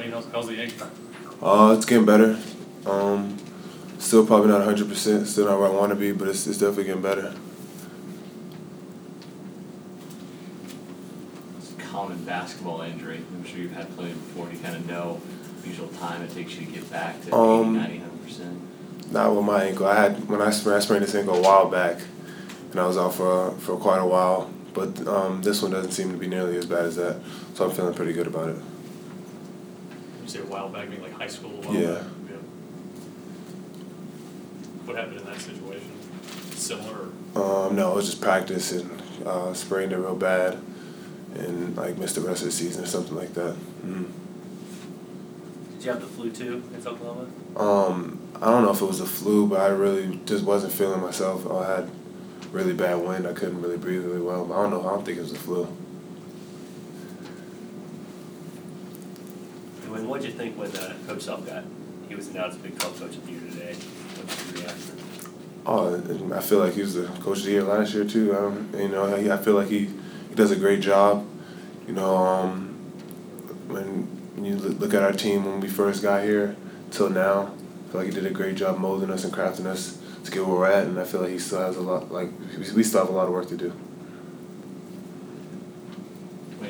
Wayne, how's, how's the ankle? Uh, it's getting better. Um, still probably not hundred percent. Still not where I want to be, but it's it's definitely getting better. It's a common basketball injury. I'm sure you've had plenty before. Do you kind of know the usual time it takes you to get back to Um, 80, 90, 100%? Not with my ankle. I had when I sprained, I sprained this ankle a while back, and I was out for for quite a while. But um, this one doesn't seem to be nearly as bad as that, so I'm feeling pretty good about it. You say a while back, I mean like high school, a while Yeah. back? Yeah. What happened in that situation? Similar or? Um, no, it was just practice and uh, sprained it real bad, and like missed the rest of the season or something like that. Mm. Did you have the flu too in Oklahoma? Um, I don't know if it was the flu, but I really just wasn't feeling myself. I had really bad wind. I couldn't really breathe really well. I don't know. I don't think it was the flu. And what'd you think when uh, Coach Self got, he was announced Big 12 Coach of the Year today? What's your reaction? Oh, I feel like he was the coach of the year last year too. Um, you know, I, feel like he, he does a great job. You know, um, when you look at our team when we first got here till now, I feel like he did a great job molding us and crafting us to get where we're at. And I feel like he still has a lot. Like we still have a lot of work to do.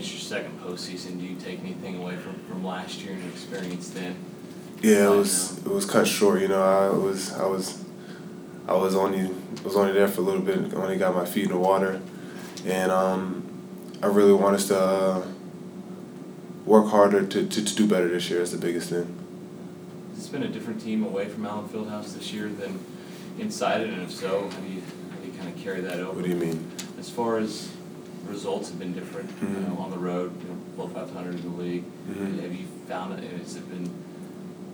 It's your second postseason, do you take anything away from, from last year and your experience then? Yeah, it was it was cut short. You know, I was I was I was only was only there for a little bit. I only got my feet in the water, and um, I really want us to uh, work harder to, to, to do better this year. Is the biggest thing. It's been a different team away from Allen Fieldhouse this year than inside it? And if so, how do you, how do you kind of carry that over? What do you mean? As far as results have been different you Mhm. know, on the road, you know, below 500 in the league. Mhm. Have you found it? Has it been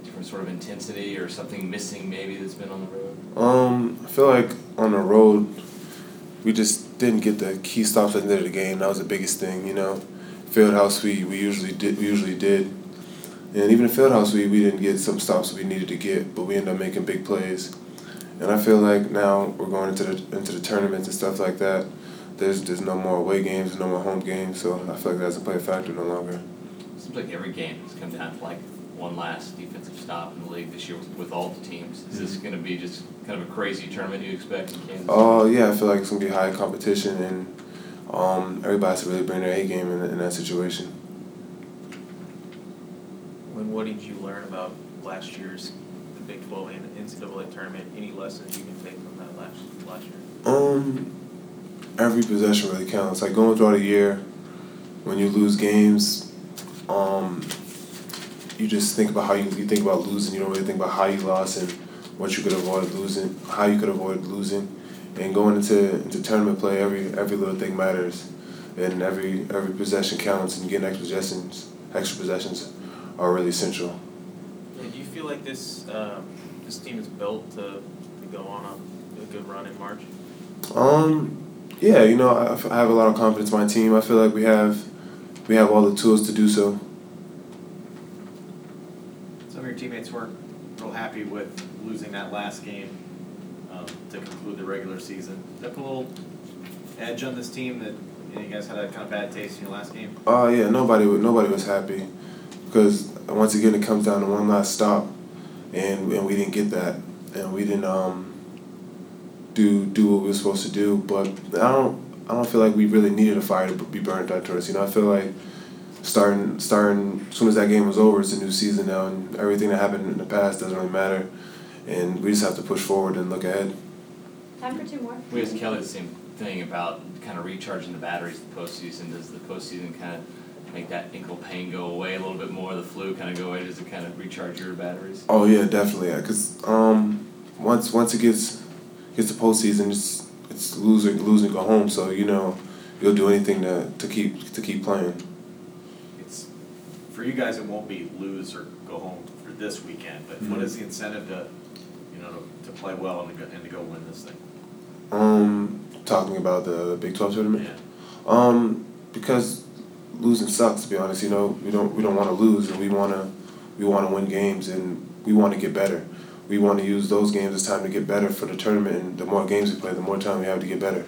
different sort of intensity or something missing maybe that's been on the road? Um, I feel like on the road, we just didn't get the key stops at the end of the game. That was the biggest thing, you know. Fieldhouse, we, we usually did. We usually did, and even in Fieldhouse, we, we didn't get some stops we needed to get, but we ended up making big plays. And I feel like now we're going into the into the tournaments and stuff like that. There's there's no more away games, there's no more home games, so I feel like that doesn't play a factor no longer. Seems like every game has come down to like one last defensive stop in the league this year with, with all the teams. Is this going to be just kind of a crazy tournament you expect in Kansas? Oh yeah, I feel like it's gonna be high competition, and um, everybody has to really bring their A game in, in that situation. When what did you learn about last year's the Big Twelve and NCAA tournament? Any lessons you can take from that last last year? Um, every possession really counts. Like going throughout a year, when you lose games, um, you just think about how you, you think about losing. You don't really think about how you lost and what you could avoid losing, how you could avoid losing, and going into into tournament play. Every every little thing matters, and every every possession counts. And getting extra possessions, extra possessions, are really essential. And do you feel like this um, this team is built to, to go on a, a good run in March? Um, yeah, you know, I, I have a lot of confidence in my team. I feel like we have we have all the tools to do so. Some of your teammates weren't real happy with losing that last game um, to conclude the regular season. Did that put a little edge on this team that you, know, you guys had a kind of bad taste in your last game? Oh yeah, nobody nobody was happy because once again it comes down to one last stop, and and we didn't get that, and we didn't um do do what we are supposed to do. But I don't I don't feel like we really needed a fire to be burned out to us. You know, I feel like starting starting as soon as that game was over, it's a new season now, and everything that happened in the past doesn't really matter, and we just have to push forward and look ahead. Time for two more. We asked Kelly the same thing about kind of recharging the batteries the postseason. Does the postseason kind of make that ankle pain go away a little bit more, the flu kind of go away? Does it kind of recharge your batteries? Oh yeah, definitely. Yeah, cause um, once once it gets gets the postseason, it's it's lose or lose and go home. So you know, you'll do anything to, to keep to keep playing. It's for you guys. It won't be lose or go home for this weekend. But what Mhm. is the incentive to, you know, to, to play well and to go, and to go win this thing? Um, talking about the Big Twelve tournament. Yeah. Um, because losing sucks. To be honest, you know, we don't we don't want to lose, and we wanna we want to win games, and we want to get better. We want to use those games as time to get better for the tournament, and the more games we play, the more time we have to get better.